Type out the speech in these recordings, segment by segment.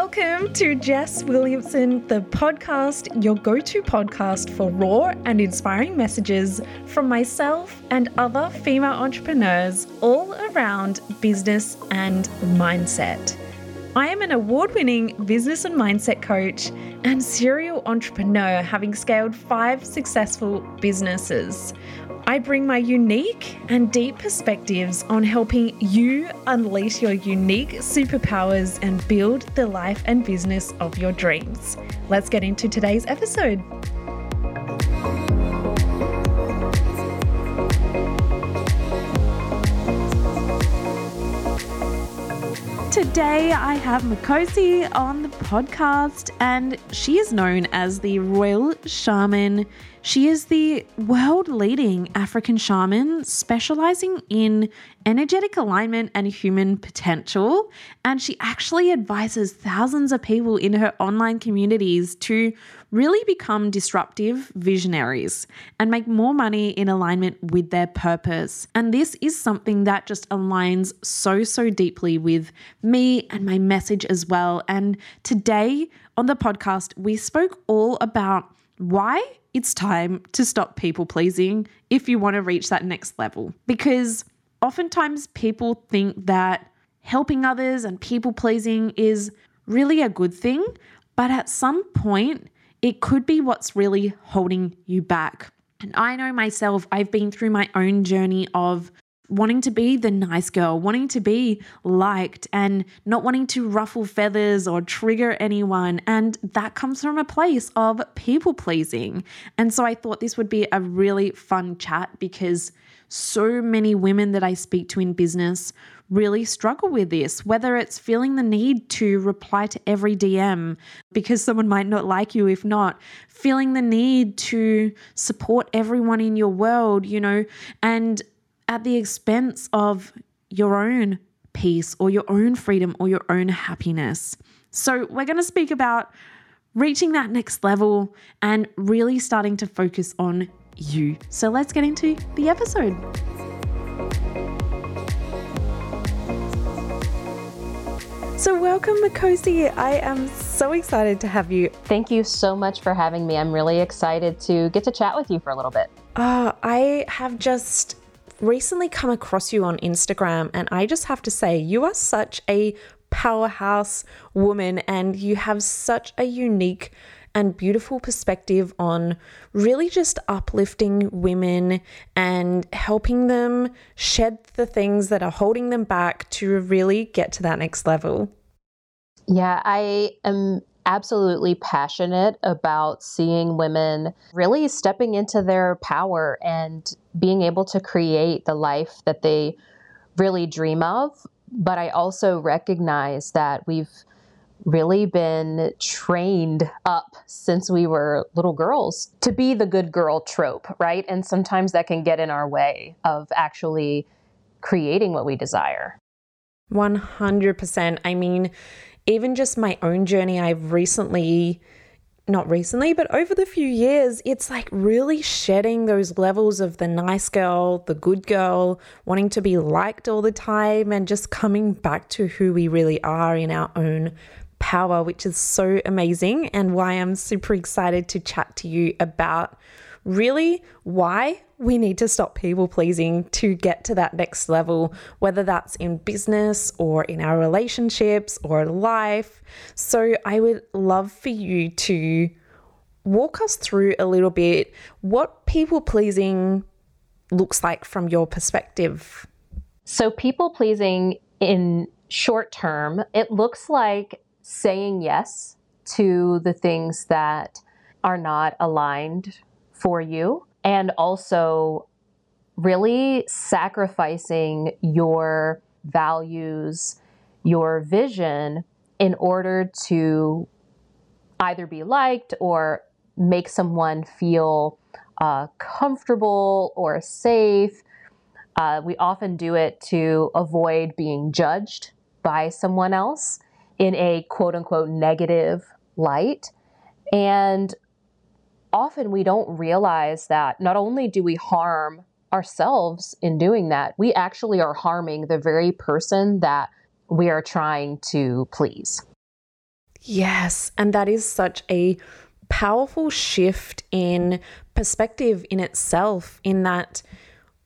Welcome to Jess Williamson, the podcast, your go to podcast for raw and inspiring messages from myself and other female entrepreneurs all around business and mindset. I am an award winning business and mindset coach and serial entrepreneur, having scaled five successful businesses. I bring my unique and deep perspectives on helping you unleash your unique superpowers and build the life and business of your dreams. Let's get into today's episode. Today, I have Makhosi on the podcast, and she is known as the Royal Shaman she is the world leading African shaman specializing in energetic alignment and human potential. And she actually advises thousands of people in her online communities to really become disruptive visionaries and make more money in alignment with their purpose. And this is something that just aligns so, so deeply with me and my message as well. And today on the podcast, we spoke all about why it's time to stop people pleasing if you want to reach that next level. Because oftentimes people think that helping others and people pleasing is really a good thing, but at some point, it could be what's really holding you back. And I know myself, I've been through my own journey of wanting to be the nice girl, wanting to be liked, and not wanting to ruffle feathers or trigger anyone. And that comes from a place of people pleasing. And so I thought this would be a really fun chat because so many women that I speak to in business really struggle with this, whether it's feeling the need to reply to every DM because someone might not like you if not, feeling the need to support everyone in your world, you know, and at the expense of your own peace or your own freedom or your own happiness. So, we're going to speak about reaching that next level and really starting to focus on you. So, let's get into the episode. So, welcome, Makhosi. I am so excited to have you. Thank you so much for having me. I'm really excited to get to chat with you for a little bit. Uh, I have just recently come across you on Instagram, and I just have to say, you are such a powerhouse woman, and you have such a unique and beautiful perspective on really just uplifting women and helping them shed the things that are holding them back to really get to that next level. Yeah, I am absolutely passionate about seeing women really stepping into their power and being able to create the life that they really dream of. But I also recognize that we've really been trained up since we were little girls to be the good girl trope, right? And sometimes that can get in our way of actually creating what we desire. 100%. I mean, even just my own journey, I've recently, not recently, but over the few years, it's like really shedding those levels of the nice girl, the good girl, wanting to be liked all the time, and just coming back to who we really are in our own power, which is so amazing, and why I'm super excited to chat to you about really why we need to stop people pleasing to get to that next level, whether that's in business or in our relationships or life. So, I would love for you to walk us through a little bit what people pleasing looks like from your perspective. So, people pleasing in short term, it looks like saying yes to the things that are not aligned for you and also really sacrificing your values, your vision in order to either be liked or make someone feel uh, comfortable or safe. Uh, we often do it to avoid being judged by someone else in a quote unquote negative light. And often we don't realize that not only do we harm ourselves in doing that, we actually are harming the very person that we are trying to please. Yes. And that is such a powerful shift in perspective in itself, in that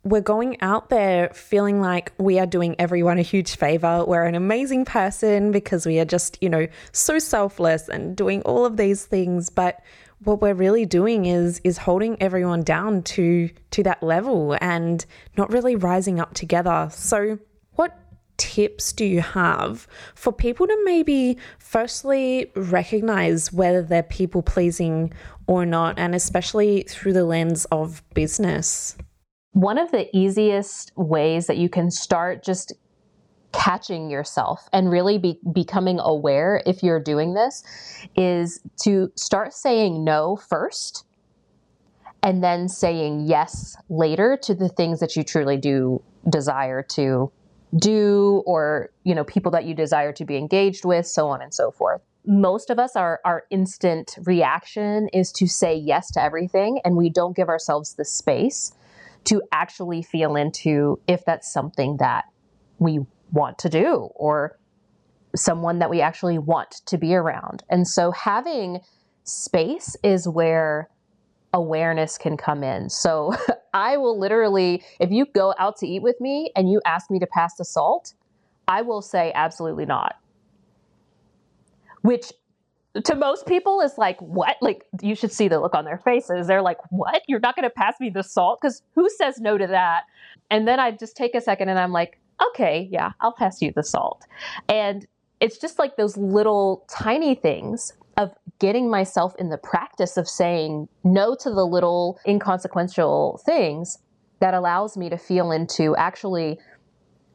we're going out there feeling like we are doing everyone a huge favor. We're an amazing person because we are just, you know, so selfless and doing all of these things. But what we're really doing is is holding everyone down to to that level and not really rising up together. So what tips do you have for people to maybe firstly recognize whether they're people pleasing or not and especially through the lens of business? One of the easiest ways that you can start just catching yourself and really be becoming aware if you're doing this is to start saying no first and then saying yes later to the things that you truly do desire to do or you know people that you desire to be engaged with so on and so forth. Most of us our our instant reaction is to say yes to everything and we don't give ourselves the space to actually feel into if that's something that we want to do or someone that we actually want to be around. And so having space is where awareness can come in. So I will literally, if you go out to eat with me and you ask me to pass the salt, I will say absolutely not. Which to most people is like, what? Like, you should see the look on their faces. They're like, what? You're not going to pass me the salt? Because who says no to that? And then I just take a second and I'm like, okay, yeah, I'll pass you the salt. And it's just like those little tiny things of getting myself in the practice of saying no to the little inconsequential things that allows me to feel into actually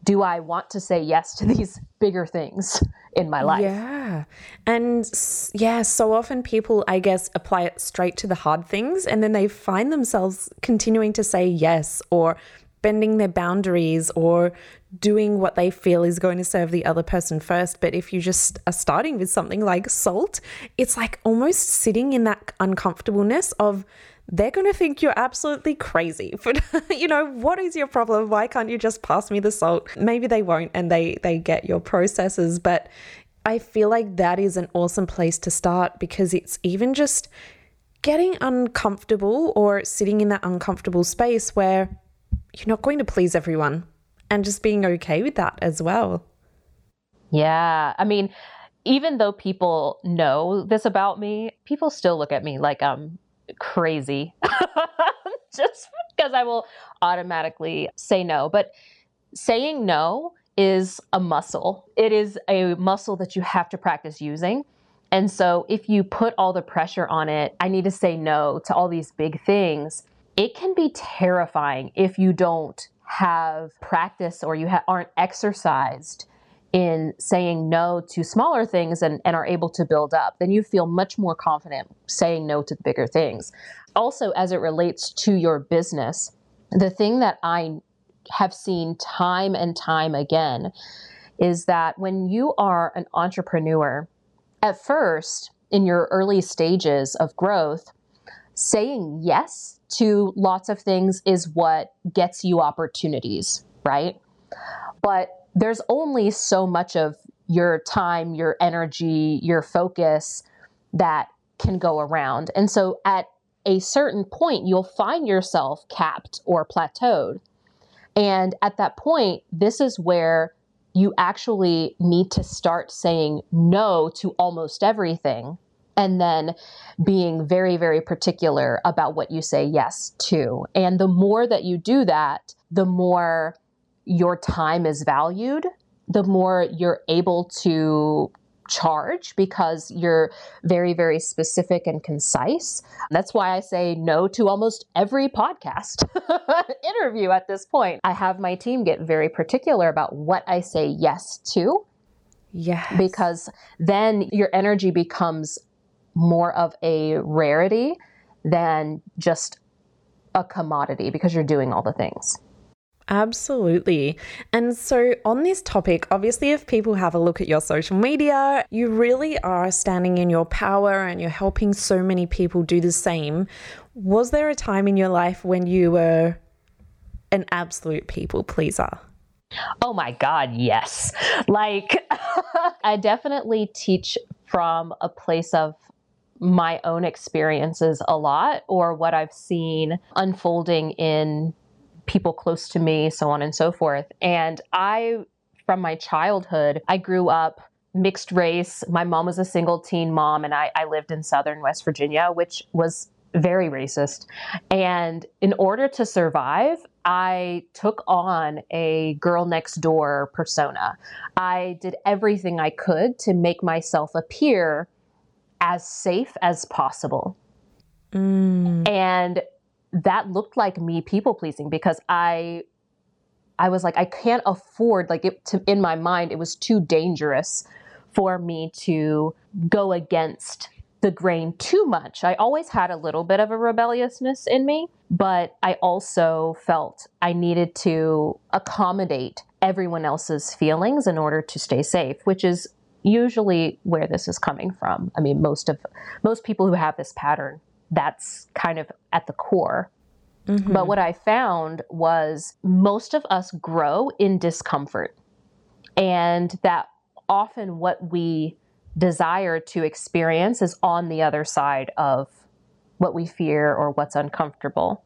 do I want to say yes to these bigger things in my life? Yeah. And yeah, so often people, I guess, apply it straight to the hard things and then they find themselves continuing to say yes or bending their boundaries or doing what they feel is going to serve the other person first. But if you just are starting with something like salt, it's like almost sitting in that uncomfortableness of they're going to think you're absolutely crazy. But you know, what is your problem? Why can't you just pass me the salt? Maybe they won't and they they get your processes, but I feel like that is an awesome place to start because it's even just getting uncomfortable or sitting in that uncomfortable space where you're not going to please everyone and just being okay with that as well. Yeah. I mean, even though people know this about me, people still look at me like I'm crazy just because I will automatically say no. But saying no is a muscle, it is a muscle that you have to practice using. And so if you put all the pressure on it, I need to say no to all these big things it can be terrifying if you don't have practice or you ha- aren't exercised in saying no to smaller things and, and are able to build up, then you feel much more confident saying no to the bigger things. Also, as it relates to your business, the thing that I have seen time and time again is that when you are an entrepreneur, at first, in your early stages of growth, saying yes to lots of things is what gets you opportunities, right? But there's only so much of your time, your energy, your focus that can go around. And so at a certain point, you'll find yourself capped or plateaued. And at that point, this is where you actually need to start saying no to almost everything and then being very, very particular about what you say yes to. And the more that you do that, the more your time is valued, the more you're able to charge because you're very, very specific and concise. That's why I say no to almost every podcast interview at this point. I have my team get very particular about what I say yes to. Yeah. Because then your energy becomes more of a rarity than just a commodity because you're doing all the things. Absolutely. And so, on this topic, obviously, if people have a look at your social media, you really are standing in your power and you're helping so many people do the same. Was there a time in your life when you were an absolute people pleaser? Oh my God, yes. Like, I definitely teach from a place of my own experiences a lot or what I've seen unfolding in people close to me, so on and so forth. And I, from my childhood, I grew up mixed race. My mom was a single teen mom, and I, I lived in southern West Virginia, which was very racist. And in order to survive, I took on a girl next door persona. I did everything I could to make myself appear as safe as possible. Mm. And that looked like me people pleasing because I I was like I can't afford like it to in my mind it was too dangerous for me to go against the grain too much. I always had a little bit of a rebelliousness in me, but I also felt I needed to accommodate everyone else's feelings in order to stay safe, which is usually where this is coming from. I mean, most of most people who have this pattern, that's kind of at the core. Mm-hmm. But what I found was most of us grow in discomfort. And that often what we desire to experience is on the other side of what we fear or what's uncomfortable.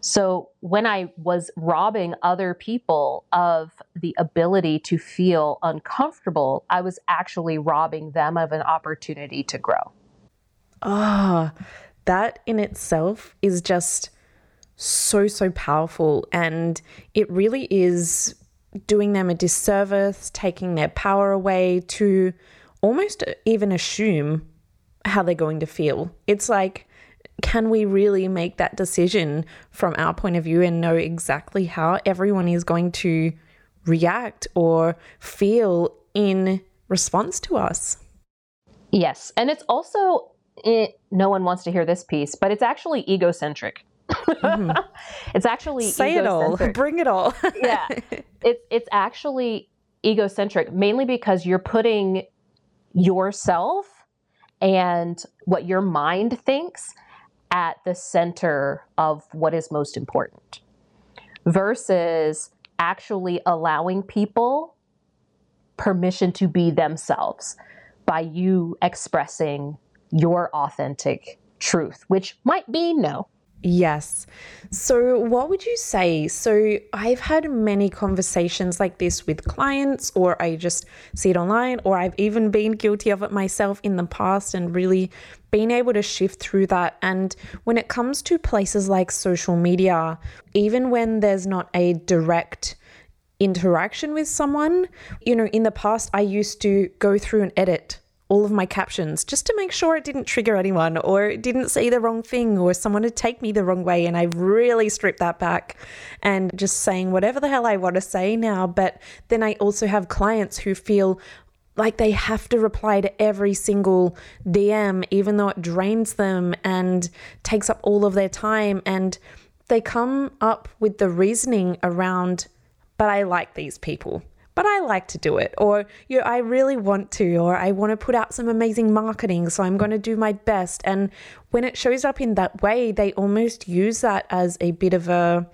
So when I was robbing other people of the ability to feel uncomfortable, I was actually robbing them of an opportunity to grow. Ah, oh, that in itself is just so, so powerful. And it really is doing them a disservice, taking their power away to almost even assume how they're going to feel. It's like, can we really make that decision from our point of view and know exactly how everyone is going to react or feel in response to us? Yes. And it's also, it, no one wants to hear this piece, but it's actually egocentric. Mm-hmm. it's actually say it all, bring it all. yeah, it's it's actually egocentric, mainly because you're putting yourself and what your mind thinks at the center of what is most important versus actually allowing people permission to be themselves by you expressing your authentic truth, which might be no. Yes. So, what would you say? So, I've had many conversations like this with clients, or I just see it online, or I've even been guilty of it myself in the past and really being able to shift through that. And when it comes to places like social media, even when there's not a direct interaction with someone, you know, in the past, I used to go through and edit all of my captions just to make sure it didn't trigger anyone or didn't say the wrong thing or someone would take me the wrong way. And I've really stripped that back and just saying whatever the hell I want to say now. But then I also have clients who feel like they have to reply to every single DM, even though it drains them and takes up all of their time. And they come up with the reasoning around, but I like these people but I like to do it, or you know, I really want to, or I want to put out some amazing marketing, so I'm going to do my best. And when it shows up in that way, they almost use that as a bit of a,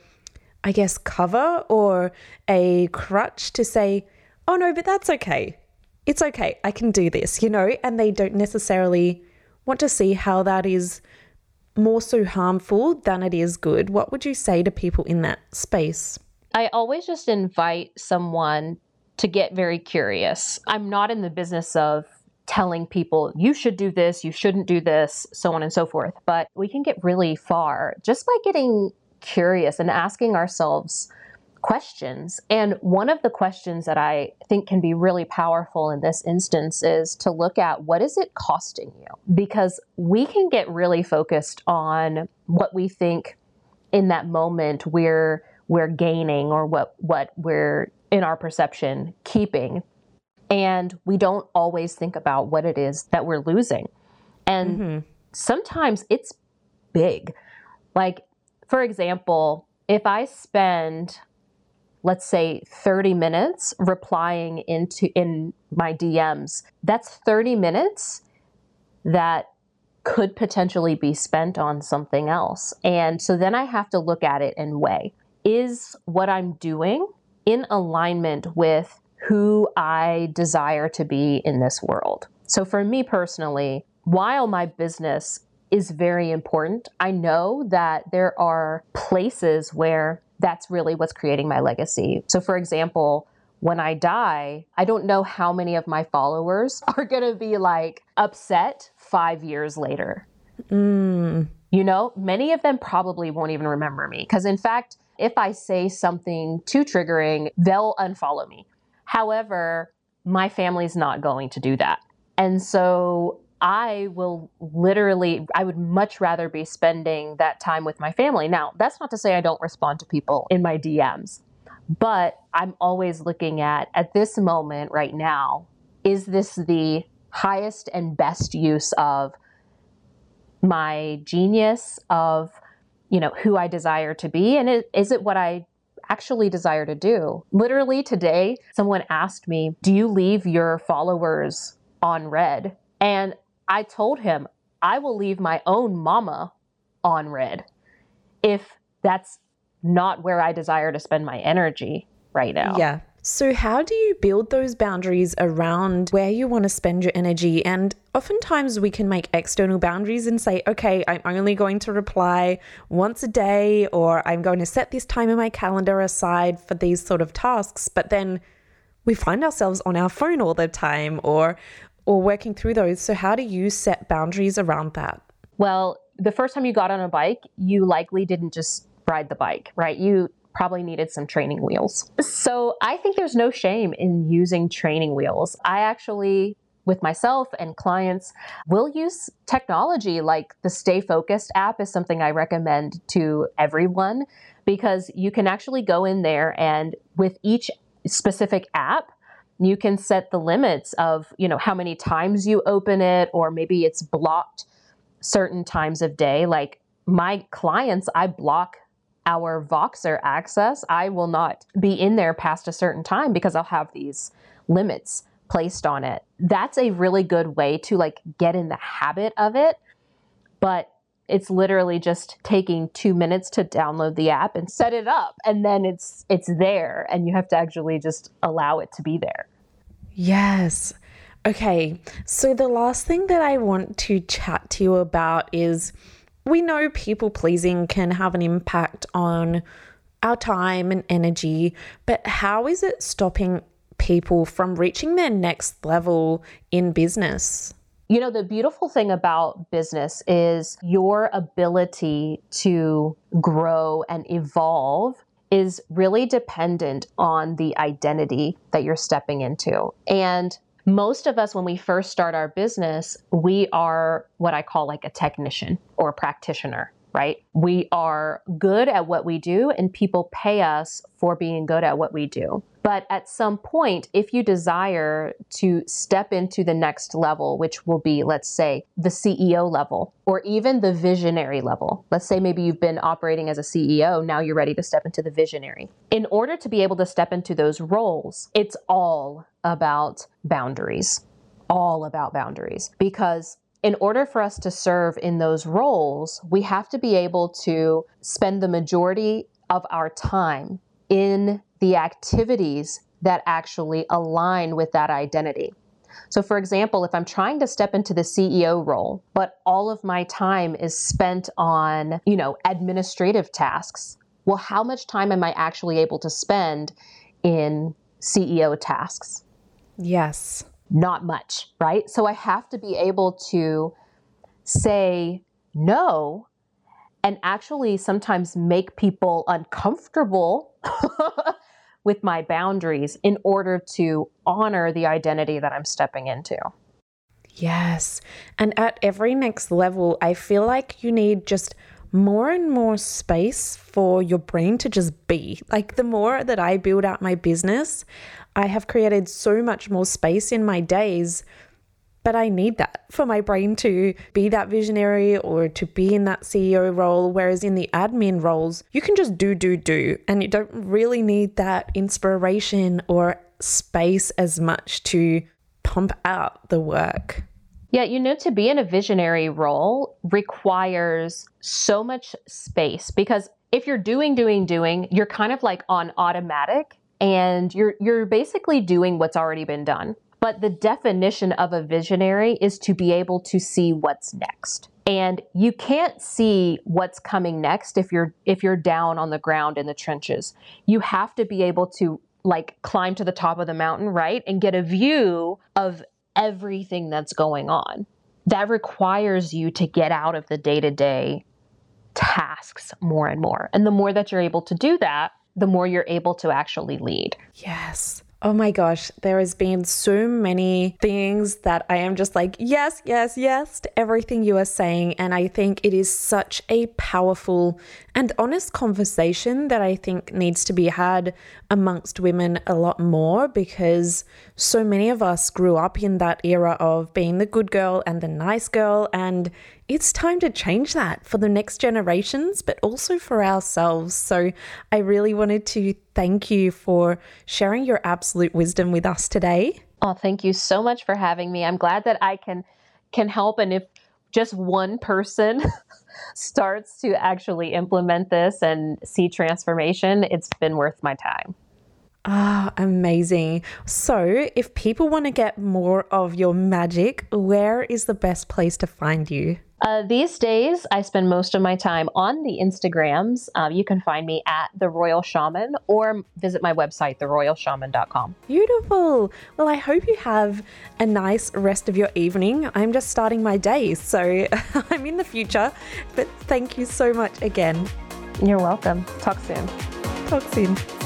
I guess, cover or a crutch to say, oh no, but that's okay. It's okay. I can do this, you know, and they don't necessarily want to see how that is more so harmful than it is good. What would you say to people in that space? I always just invite someone to get very curious. I'm not in the business of telling people you should do this, you shouldn't do this, so on and so forth. But we can get really far just by getting curious and asking ourselves questions. And one of the questions that I think can be really powerful in this instance is to look at what is it costing you? Because we can get really focused on what we think in that moment we're we're gaining or what what we're in our perception keeping. And we don't always think about what it is that we're losing. And mm-hmm. sometimes it's big. Like, for example, if I spend, let's say, 30 minutes replying into in my DMs, that's 30 minutes that could potentially be spent on something else. And so then I have to look at it and weigh is what I'm doing in alignment with who I desire to be in this world. So for me personally, while my business is very important, I know that there are places where that's really what's creating my legacy. So for example, when I die, I don't know how many of my followers are going to be like upset five years later. Mm. You know, many of them probably won't even remember me because, in fact, if I say something too triggering, they'll unfollow me. However, my family's not going to do that. And so I will literally, I would much rather be spending that time with my family. Now, that's not to say I don't respond to people in my DMs, but I'm always looking at, at this moment right now, is this the highest and best use of my genius, of, you know, who I desire to be? And is it what I actually desire to do? Literally today, someone asked me, Do you leave your followers on red?" And I told him, I will leave my own mama on red if that's not where I desire to spend my energy right now. Yeah. So, how do you build those boundaries around where you want to spend your energy? And oftentimes we can make external boundaries and say, okay, I'm only going to reply once a day, or I'm going to set this time in my calendar aside for these sort of tasks. But then we find ourselves on our phone all the time or or working through those. So, how do you set boundaries around that? Well, the first time you got on a bike, you likely didn't just ride the bike, right? You probably needed some training wheels. So, I think there's no shame in using training wheels. I actually with myself and clients will use technology like the Stay Focused app is something I recommend to everyone because you can actually go in there and with each specific app you can set the limits of you know how many times you open it or maybe it's blocked certain times of day like my clients i block our voxer access i will not be in there past a certain time because i'll have these limits placed on it. That's a really good way to like get in the habit of it but it's literally just taking two minutes to download the app and set it up and then it's it's there and you have to actually just allow it to be there. Yes. Okay so the last thing that i want to chat to you about is we know people pleasing can have an impact on our time and energy but how is it stopping people from reaching their next level in business you know, the beautiful thing about business is your ability to grow and evolve is really dependent on the identity that you're stepping into. And most of us, when we first start our business, we are what I call like a technician or a practitioner, right? We are good at what we do, and people pay us for being good at what we do. But at some point, if you desire to step into the next level, which will be, let's say, the CEO level or even the visionary level, let's say maybe you've been operating as a CEO, now you're ready to step into the visionary. In order to be able to step into those roles, it's all about boundaries, all about boundaries. Because in order for us to serve in those roles, we have to be able to spend the majority of our time in the activities that actually align with that identity. So, for example, if I'm trying to step into the CEO role, but all of my time is spent on, you know, administrative tasks, well, how much time am I actually able to spend in CEO tasks? Yes. Not much, right? So I have to be able to say no and actually sometimes make people uncomfortable with my boundaries in order to honor the identity that I'm stepping into. Yes. And at every next level, I feel like you need just more and more space for your brain to just be. Like the more that I build out my business, I have created so much more space in my days but I need that for my brain to be that visionary or to be in that CEO role. Whereas in the admin roles, you can just do, do, do, and you don't really need that inspiration or space as much to pump out the work. Yeah, you know, to be in a visionary role requires so much space because if you're doing, doing, doing, you're kind of like on automatic and you're you're basically doing what's already been done. But the definition of a visionary is to be able to see what's next. And you can't see what's coming next if you're if you're down on the ground in the trenches. You have to be able to like climb to the top of the mountain, right? And get a view of everything that's going on. That requires you to get out of the day-to-day tasks more and more. And the more that you're able to do that, the more you're able to actually lead. Yes. Oh my gosh, there has been so many things that I am just like, yes, yes, yes to everything you are saying. And I think it is such a powerful and honest conversation that I think needs to be had amongst women a lot more because so many of us grew up in that era of being the good girl and the nice girl. And it's time to change that for the next generations, but also for ourselves. So I really wanted to thank you for sharing your absolute wisdom with us today. Oh, thank you so much for having me. I'm glad that I can can help and if just one person starts to actually implement this and see transformation, it's been worth my time. Ah, amazing. So, if people want to get more of your magic, where is the best place to find you? Uh, these days, I spend most of my time on the Instagrams. Um, you can find me at The Royal Shaman or visit my website, theroyalshaman.com. Beautiful. Well, I hope you have a nice rest of your evening. I'm just starting my day, so I'm in the future. But thank you so much again. You're welcome. Talk soon. Talk soon.